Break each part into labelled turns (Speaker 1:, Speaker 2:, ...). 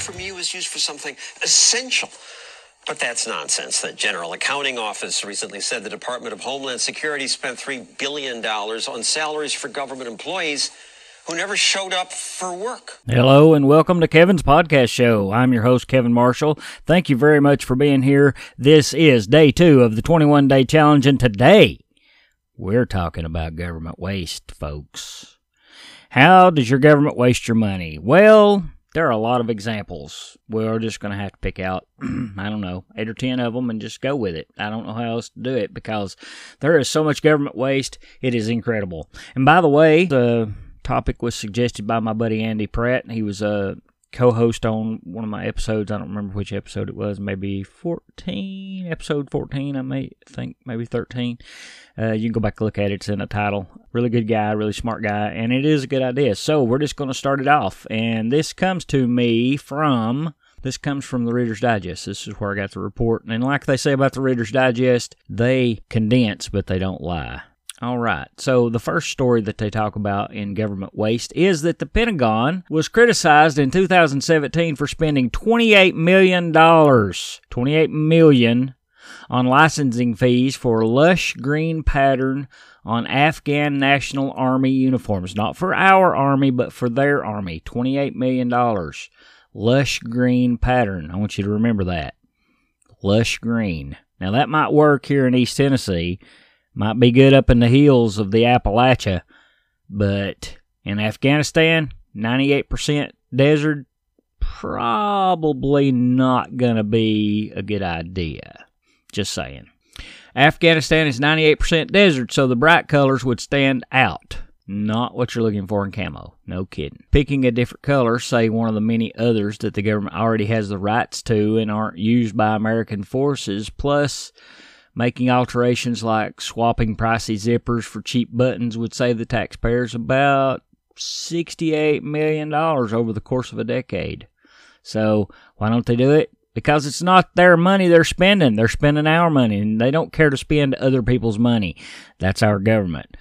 Speaker 1: take from you is used for something essential. But that's nonsense. The General Accounting Office recently said the Department of Homeland Security spent $3 billion on salaries for government employees who never showed up for work.
Speaker 2: Hello and welcome to Kevin's podcast show. I'm your host, Kevin Marshall. Thank you very much for being here. This is day two of the 21 day challenge, and today we're talking about government waste, folks. How does your government waste your money? Well, there are a lot of examples. We're just going to have to pick out, I don't know, eight or ten of them and just go with it. I don't know how else to do it because there is so much government waste. It is incredible. And by the way, the topic was suggested by my buddy Andy Pratt. He was a co-host on one of my episodes. I don't remember which episode it was. Maybe 14, episode 14. I may think maybe 13. Uh, you can go back and look at it. It's in the title. Really good guy, really smart guy, and it is a good idea. So we're just going to start it off. And this comes to me from this comes from the Reader's Digest. This is where I got the report. And like they say about the Reader's Digest, they condense, but they don't lie. All right. So the first story that they talk about in government waste is that the Pentagon was criticized in 2017 for spending 28 million dollars, 28 million on licensing fees for lush green pattern on Afghan National Army uniforms, not for our army but for their army. 28 million dollars. Lush green pattern. I want you to remember that. Lush green. Now that might work here in East Tennessee might be good up in the hills of the Appalachia, but in Afghanistan, 98% desert, probably not going to be a good idea. Just saying. Afghanistan is 98% desert, so the bright colors would stand out. Not what you're looking for in camo. No kidding. Picking a different color, say one of the many others that the government already has the rights to and aren't used by American forces, plus Making alterations like swapping pricey zippers for cheap buttons would save the taxpayers about $68 million over the course of a decade. So, why don't they do it? Because it's not their money they're spending. They're spending our money, and they don't care to spend other people's money. That's our government.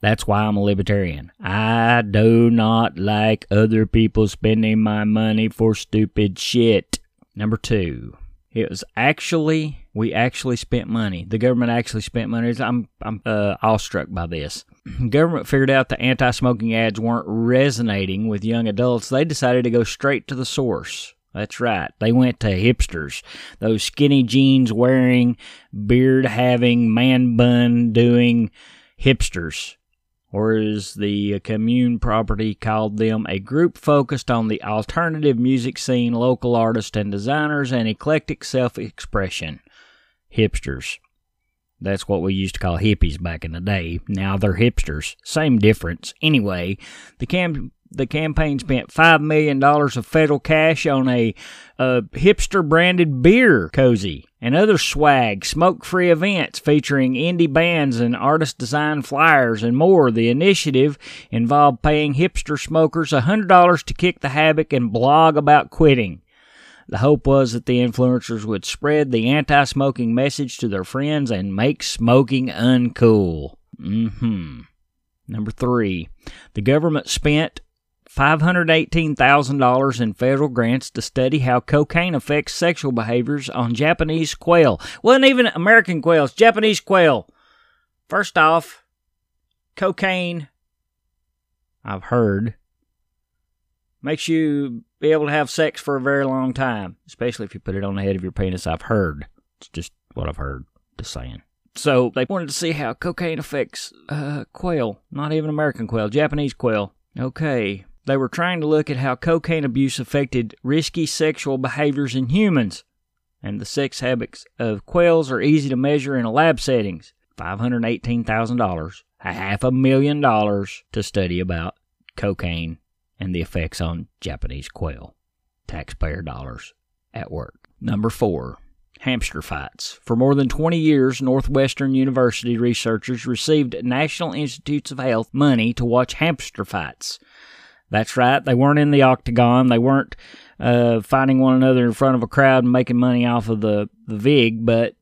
Speaker 2: That's why I'm a libertarian. I do not like other people spending my money for stupid shit. Number two, it was actually we actually spent money. The government actually spent money. I'm I'm uh, awestruck by this. government figured out the anti-smoking ads weren't resonating with young adults. They decided to go straight to the source. That's right. They went to hipsters. Those skinny jeans wearing, beard having, man bun doing hipsters or as the commune property called them, a group focused on the alternative music scene, local artists and designers, and eclectic self expression. Hipsters. That's what we used to call hippies back in the day. Now they're hipsters. Same difference. Anyway, the cam- the campaign spent $5 million of federal cash on a, a hipster branded beer cozy and other swag, smoke free events featuring indie bands and artist designed flyers and more. The initiative involved paying hipster smokers $100 to kick the habit and blog about quitting. The hope was that the influencers would spread the anti smoking message to their friends and make smoking uncool. Mm hmm. Number three, the government spent $518,000 in federal grants to study how cocaine affects sexual behaviors on Japanese quail. Wasn't even American quails, Japanese quail. First off, cocaine, I've heard, makes you be able to have sex for a very long time, especially if you put it on the head of your penis. I've heard. It's just what I've heard. Just saying. So they wanted to see how cocaine affects uh, quail, not even American quail, Japanese quail. Okay, they were trying to look at how cocaine abuse affected risky sexual behaviors in humans, and the sex habits of quails are easy to measure in a lab settings. $518,000, a half a million dollars to study about cocaine and the effects on Japanese quail. Taxpayer dollars at work. Number four, hamster fights. For more than 20 years, Northwestern University researchers received National Institutes of Health money to watch hamster fights. That's right. They weren't in the octagon. They weren't uh, fighting one another in front of a crowd and making money off of the, the VIG, but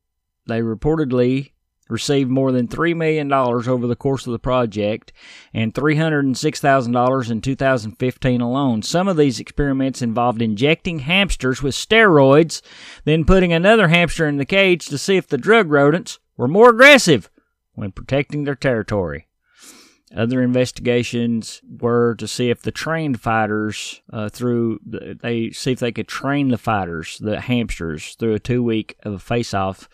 Speaker 2: they reportedly received more than $3 million over the course of the project and $306,000 in 2015 alone. Some of these experiments involved injecting hamsters with steroids, then putting another hamster in the cage to see if the drug rodents were more aggressive when protecting their territory. Other investigations were to see if the trained fighters uh, through the, they see if they could train the fighters, the hamsters, through a two week of a face off.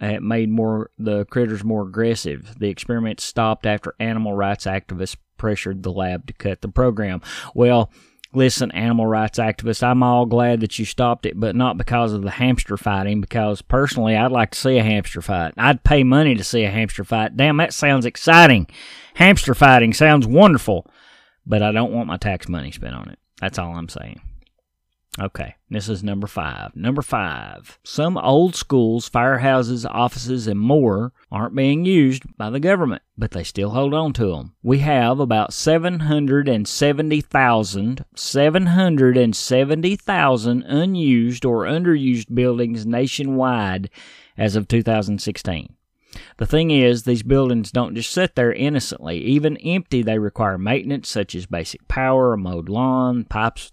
Speaker 2: It made more the critters more aggressive. The experiment stopped after animal rights activists pressured the lab to cut the program. Well, listen, animal rights activists, I'm all glad that you stopped it, but not because of the hamster fighting, because personally, I'd like to see a hamster fight. I'd pay money to see a hamster fight. Damn, that sounds exciting. Hamster fighting sounds wonderful, but I don't want my tax money spent on it. That's all I'm saying. Okay, this is number five. Number five. Some old schools, firehouses, offices, and more aren't being used by the government, but they still hold on to them. We have about 770,000, 770,000 unused or underused buildings nationwide as of 2016. The thing is, these buildings don't just sit there innocently. Even empty, they require maintenance, such as basic power, a mowed lawn, pipes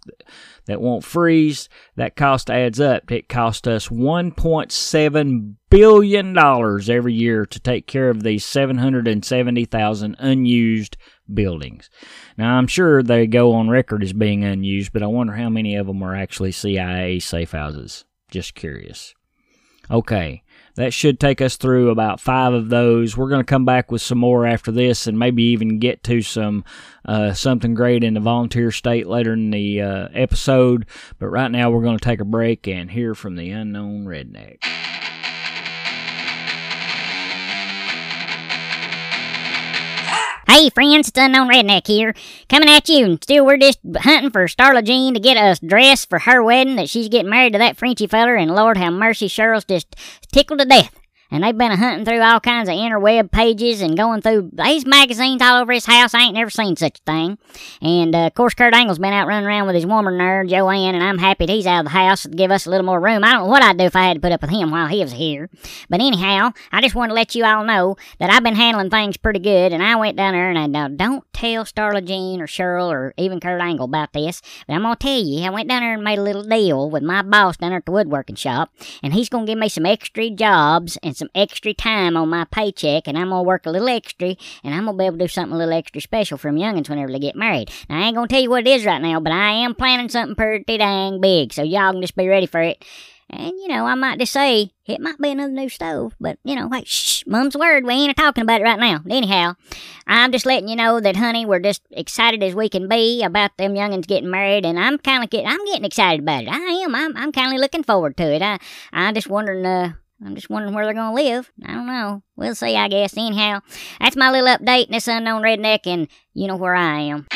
Speaker 2: that won't freeze. That cost adds up. It costs us $1.7 billion every year to take care of these 770,000 unused buildings. Now, I'm sure they go on record as being unused, but I wonder how many of them are actually CIA safe houses. Just curious. Okay, that should take us through about five of those. We're going to come back with some more after this, and maybe even get to some uh, something great in the volunteer state later in the uh, episode. But right now, we're going to take a break and hear from the unknown redneck.
Speaker 3: Hey friends, it's Unknown Redneck here, coming at you, and still we're just hunting for Starla Jean to get us dressed for her wedding that she's getting married to that Frenchy feller, and Lord have mercy, Cheryl's just tickled to death and they've been hunting through all kinds of interweb pages and going through these magazines all over his house. I ain't never seen such a thing. And uh, of course, Kurt Angle's been out running around with his woman there, Joanne, and I'm happy he's out of the house to give us a little more room. I don't know what I'd do if I had to put up with him while he was here. But anyhow, I just want to let you all know that I've been handling things pretty good, and I went down there and I now don't tell Starla Jean or Cheryl or even Kurt Angle about this, but I'm gonna tell you, I went down there and made a little deal with my boss down there at the woodworking shop, and he's gonna give me some extra jobs and some extra time on my paycheck, and I'm gonna work a little extra, and I'm gonna be able to do something a little extra special for them youngins whenever they get married. Now, I ain't gonna tell you what it is right now, but I am planning something pretty dang big, so y'all can just be ready for it. And, you know, I might just say, it might be another new stove, but, you know, like, shh, mum's word, we ain't talking about it right now. Anyhow, I'm just letting you know that, honey, we're just excited as we can be about them youngins getting married, and I'm kind of getting, I'm getting excited about it. I am. I'm, I'm kind of looking forward to it. I, I'm just wondering, uh, I'm just wondering where they're going to live. I don't know. We'll see, I guess. Anyhow, that's my little update in this unknown redneck, and you know where I am.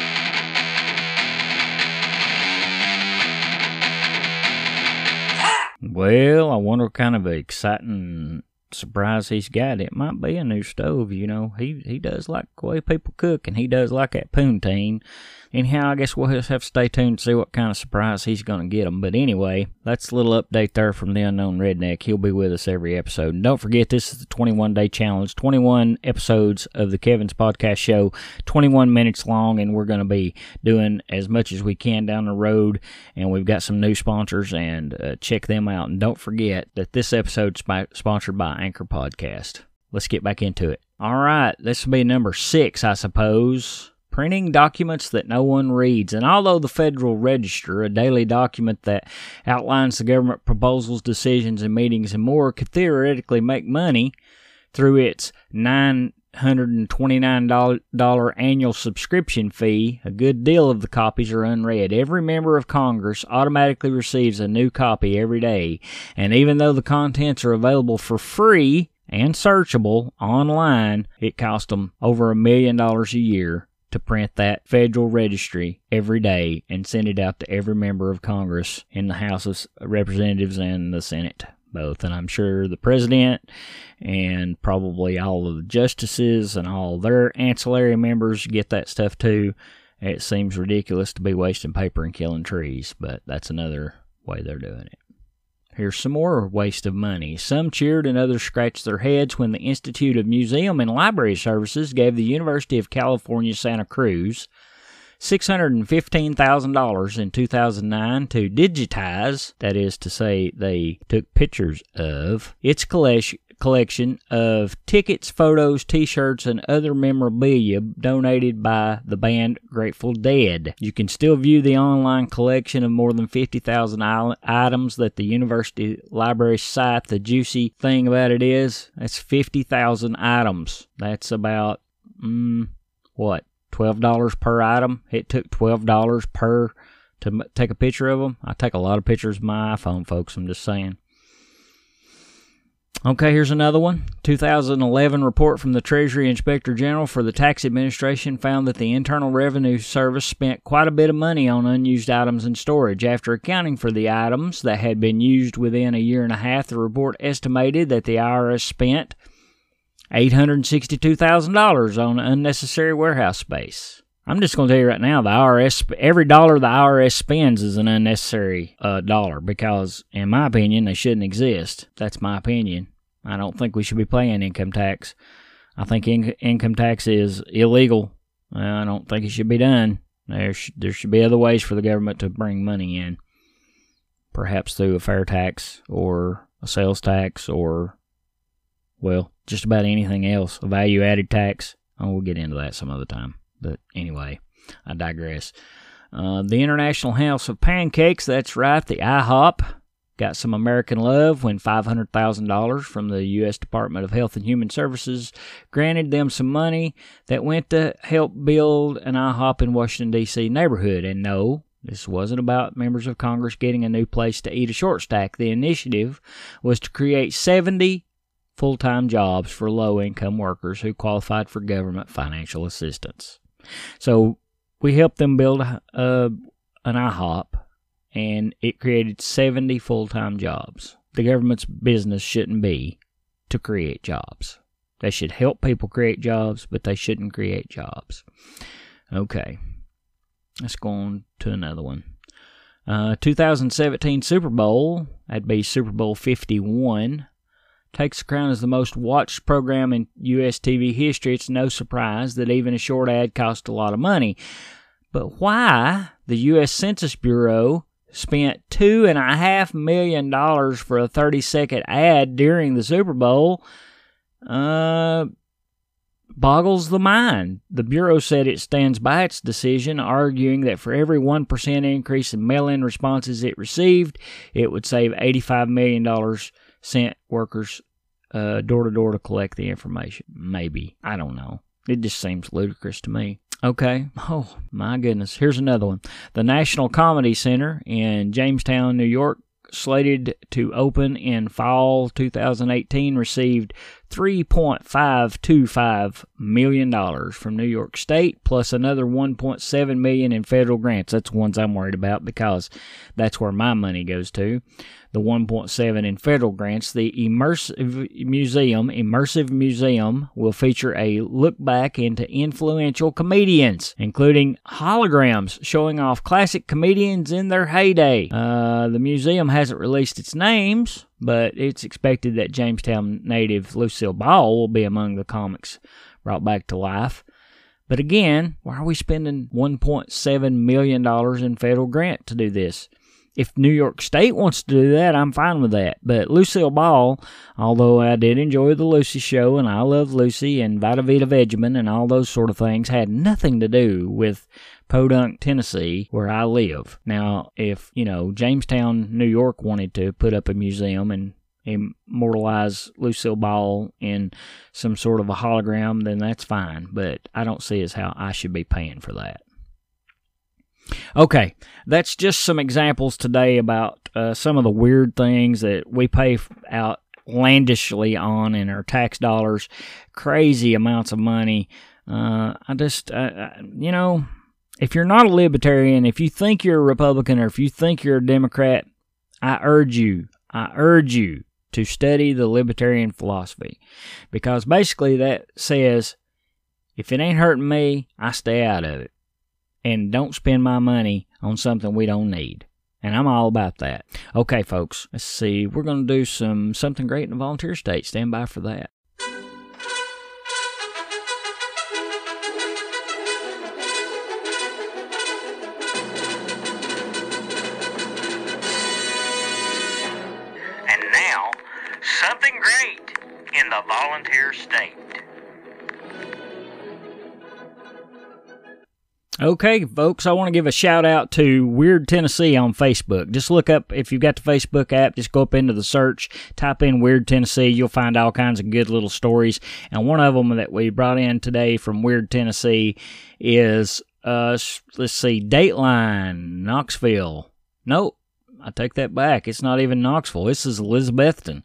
Speaker 2: Well, I wonder what kind of exciting surprise he's got. It might be a new stove, you know. He he does like the way people cook, and he does like that poutine. Anyhow, I guess we'll just have to stay tuned to see what kind of surprise he's going to get them. But anyway, that's a little update there from the Unknown Redneck. He'll be with us every episode. And don't forget, this is the 21 day challenge 21 episodes of the Kevin's Podcast Show, 21 minutes long, and we're going to be doing as much as we can down the road. And we've got some new sponsors, and uh, check them out. And don't forget that this episode's sponsored by Anchor Podcast. Let's get back into it. All right, this will be number six, I suppose printing documents that no one reads. And although the Federal Register, a daily document that outlines the government proposals, decisions, and meetings and more, could theoretically make money through its $929 annual subscription fee, a good deal of the copies are unread. Every member of Congress automatically receives a new copy every day, and even though the contents are available for free and searchable online, it costs them over a million dollars a year to print that federal registry every day and send it out to every member of Congress in the House of Representatives and the Senate, both. And I'm sure the president and probably all of the justices and all their ancillary members get that stuff too. It seems ridiculous to be wasting paper and killing trees, but that's another way they're doing it. Here's some more waste of money. Some cheered and others scratched their heads when the Institute of Museum and Library Services gave the University of California, Santa Cruz $615,000 in 2009 to digitize, that is to say, they took pictures of, its collection of tickets, photos, t shirts, and other memorabilia donated by the band Grateful Dead. You can still view the online collection of more than 50,000 items that the University Library site. The juicy thing about it is, that's 50,000 items. That's about, mm, what, twelve dollars per item. It took twelve dollars per to take a picture of them. I take a lot of pictures of my iPhone, folks. I'm just saying. Okay, here's another one. 2011 report from the Treasury Inspector General for the Tax Administration found that the Internal Revenue Service spent quite a bit of money on unused items in storage. After accounting for the items that had been used within a year and a half, the report estimated that the IRS spent $862,000 on unnecessary warehouse space. I'm just going to tell you right now, the IRS, every dollar the IRS spends is an unnecessary uh, dollar because, in my opinion, they shouldn't exist. That's my opinion. I don't think we should be paying income tax. I think in- income tax is illegal. I don't think it should be done. There, sh- there should be other ways for the government to bring money in, perhaps through a fair tax or a sales tax or, well, just about anything else. A value added tax. Oh, we'll get into that some other time. But anyway, I digress. Uh, the International House of Pancakes, that's right, the IHOP, got some American love when $500,000 from the U.S. Department of Health and Human Services granted them some money that went to help build an IHOP in Washington, D.C. neighborhood. And no, this wasn't about members of Congress getting a new place to eat a short stack. The initiative was to create 70 full time jobs for low income workers who qualified for government financial assistance. So we helped them build a, an IHOP, and it created 70 full time jobs. The government's business shouldn't be to create jobs. They should help people create jobs, but they shouldn't create jobs. Okay, let's go on to another one. Uh, 2017 Super Bowl, that'd be Super Bowl 51 takes the crown as the most watched program in U.S. TV history, it's no surprise that even a short ad cost a lot of money. But why the U.S. Census Bureau spent $2.5 million for a 30 second ad during the Super Bowl uh, boggles the mind. The Bureau said it stands by its decision, arguing that for every 1% increase in mail in responses it received, it would save $85 million sent workers uh, door to door to collect the information. Maybe. I don't know. It just seems ludicrous to me. Okay. Oh, my goodness. Here's another one. The National Comedy Center in Jamestown, New York, slated to open in fall 2018, received $3.525 million from New York State, plus another 1.7 million in federal grants. That's the ones I'm worried about because that's where my money goes to the 1.7 in federal grants. The Immersive Museum, Immersive Museum, will feature a look back into influential comedians, including holograms showing off classic comedians in their heyday. Uh, the museum hasn't released its names, but it's expected that Jamestown native Lucille Ball will be among the comics brought back to life. But again, why are we spending $1.7 million in federal grant to do this? If New York State wants to do that, I'm fine with that. But Lucille Ball, although I did enjoy the Lucy show and I love Lucy and Vita Vita Vegemin and all those sort of things, had nothing to do with Podunk, Tennessee, where I live. Now, if, you know, Jamestown, New York wanted to put up a museum and immortalize Lucille Ball in some sort of a hologram, then that's fine. But I don't see as how I should be paying for that. Okay, that's just some examples today about uh, some of the weird things that we pay outlandishly on in our tax dollars, crazy amounts of money. Uh, I just, uh, you know, if you're not a libertarian, if you think you're a Republican or if you think you're a Democrat, I urge you, I urge you to study the libertarian philosophy. Because basically that says if it ain't hurting me, I stay out of it and don't spend my money on something we don't need. And I'm all about that. Okay, folks, let's see. We're going to do some something great in the volunteer state. Stand by for that. Okay, folks, I want to give a shout out to Weird Tennessee on Facebook. Just look up, if you've got the Facebook app, just go up into the search, type in Weird Tennessee. You'll find all kinds of good little stories. And one of them that we brought in today from Weird Tennessee is, uh, let's see, Dateline, Knoxville. Nope, I take that back. It's not even Knoxville. This is Elizabethton.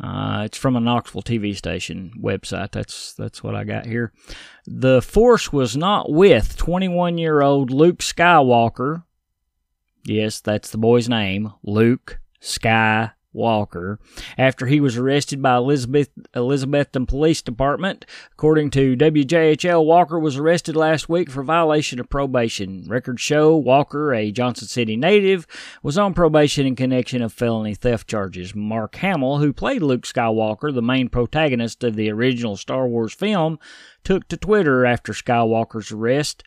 Speaker 2: Uh, it's from a Knoxville TV station website. That's that's what I got here. The force was not with 21 year old Luke Skywalker. Yes, that's the boy's name, Luke Skywalker. Walker after he was arrested by Elizabeth Elizabethton Police Department, according to WJHL, Walker was arrested last week for violation of probation. Records show Walker, a Johnson City native, was on probation in connection of felony theft charges. Mark Hamill, who played Luke Skywalker, the main protagonist of the original Star Wars film, took to Twitter after Skywalker's arrest.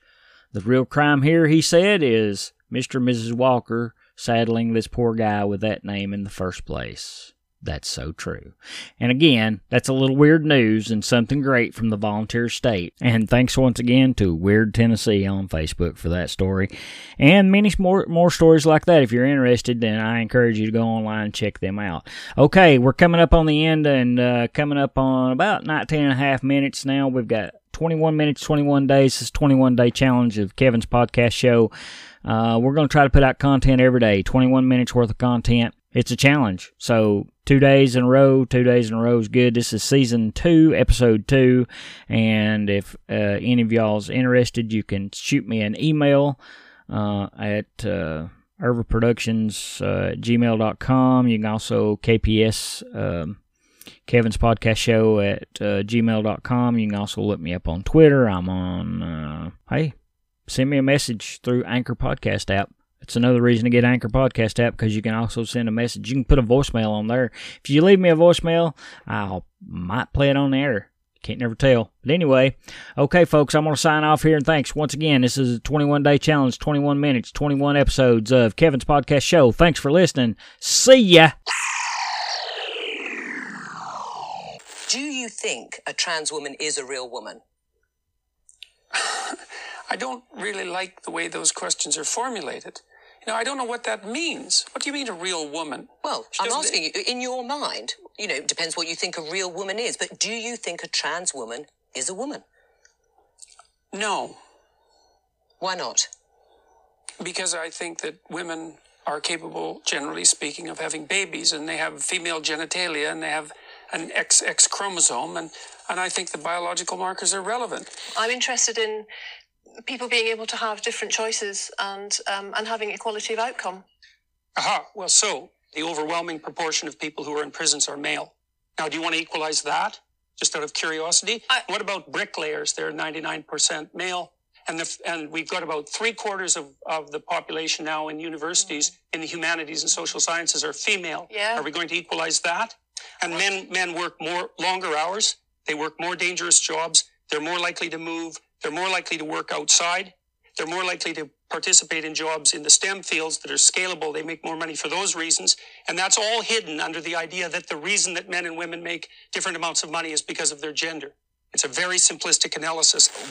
Speaker 2: The real crime here, he said, is Mr. and Mrs. Walker saddling this poor guy with that name in the first place. That's so true. And again, that's a little weird news and something great from the volunteer state. And thanks once again to Weird Tennessee on Facebook for that story. And many more, more stories like that. If you're interested, then I encourage you to go online and check them out. Okay, we're coming up on the end and uh, coming up on about 19 and a half minutes now. We've got 21 minutes, 21 days. This 21 day challenge of Kevin's podcast show. Uh, we're going to try to put out content every day, 21 minutes worth of content. It's a challenge. So, two days in a row, two days in a row is good. This is season two, episode two. And if uh, any of y'all's interested, you can shoot me an email uh, at uh, Productions uh, gmail.com. You can also KPS. Um, Kevin's podcast show at uh, gmail.com. You can also look me up on Twitter. I'm on, uh, hey, send me a message through Anchor Podcast app. It's another reason to get Anchor Podcast app because you can also send a message. You can put a voicemail on there. If you leave me a voicemail, I might play it on the air. Can't never tell. But anyway, okay, folks, I'm going to sign off here and thanks once again. This is a 21 day challenge, 21 minutes, 21 episodes of Kevin's Podcast Show. Thanks for listening. See ya.
Speaker 4: You think a trans woman is a real woman?
Speaker 5: I don't really like the way those questions are formulated. You know, I don't know what that means. What do you mean a real woman?
Speaker 4: Well,
Speaker 5: She
Speaker 4: I'm asking you, in your mind, you know, it depends what you think a real woman is, but do you think a trans woman is a woman?
Speaker 5: No,
Speaker 4: Why not?
Speaker 5: because I think that women are capable, generally speaking, of having babies, and they have female genitalia, and they have an XX chromosome, and and I think the biological markers are relevant.
Speaker 6: I'm interested in people being able to have different choices and um, and having equality of outcome.
Speaker 5: Aha. Well, so the overwhelming proportion of people who are in prisons are male. Now, do you want to equalize that? Just out of curiosity.
Speaker 6: I-
Speaker 5: what about bricklayers? They're 99% male. And, the, and we've got about three quarters of, of the population now in universities in the humanities and social sciences are female.
Speaker 6: Yeah.
Speaker 5: Are we going to equalize that? And men men work more longer hours. They work more dangerous jobs. They're more likely to move. They're more likely to work outside. They're more likely to participate in jobs in the STEM fields that are scalable. They make more money for those reasons. And that's all hidden under the idea that the reason that men and women make different amounts of money is because of their gender. It's a very simplistic analysis.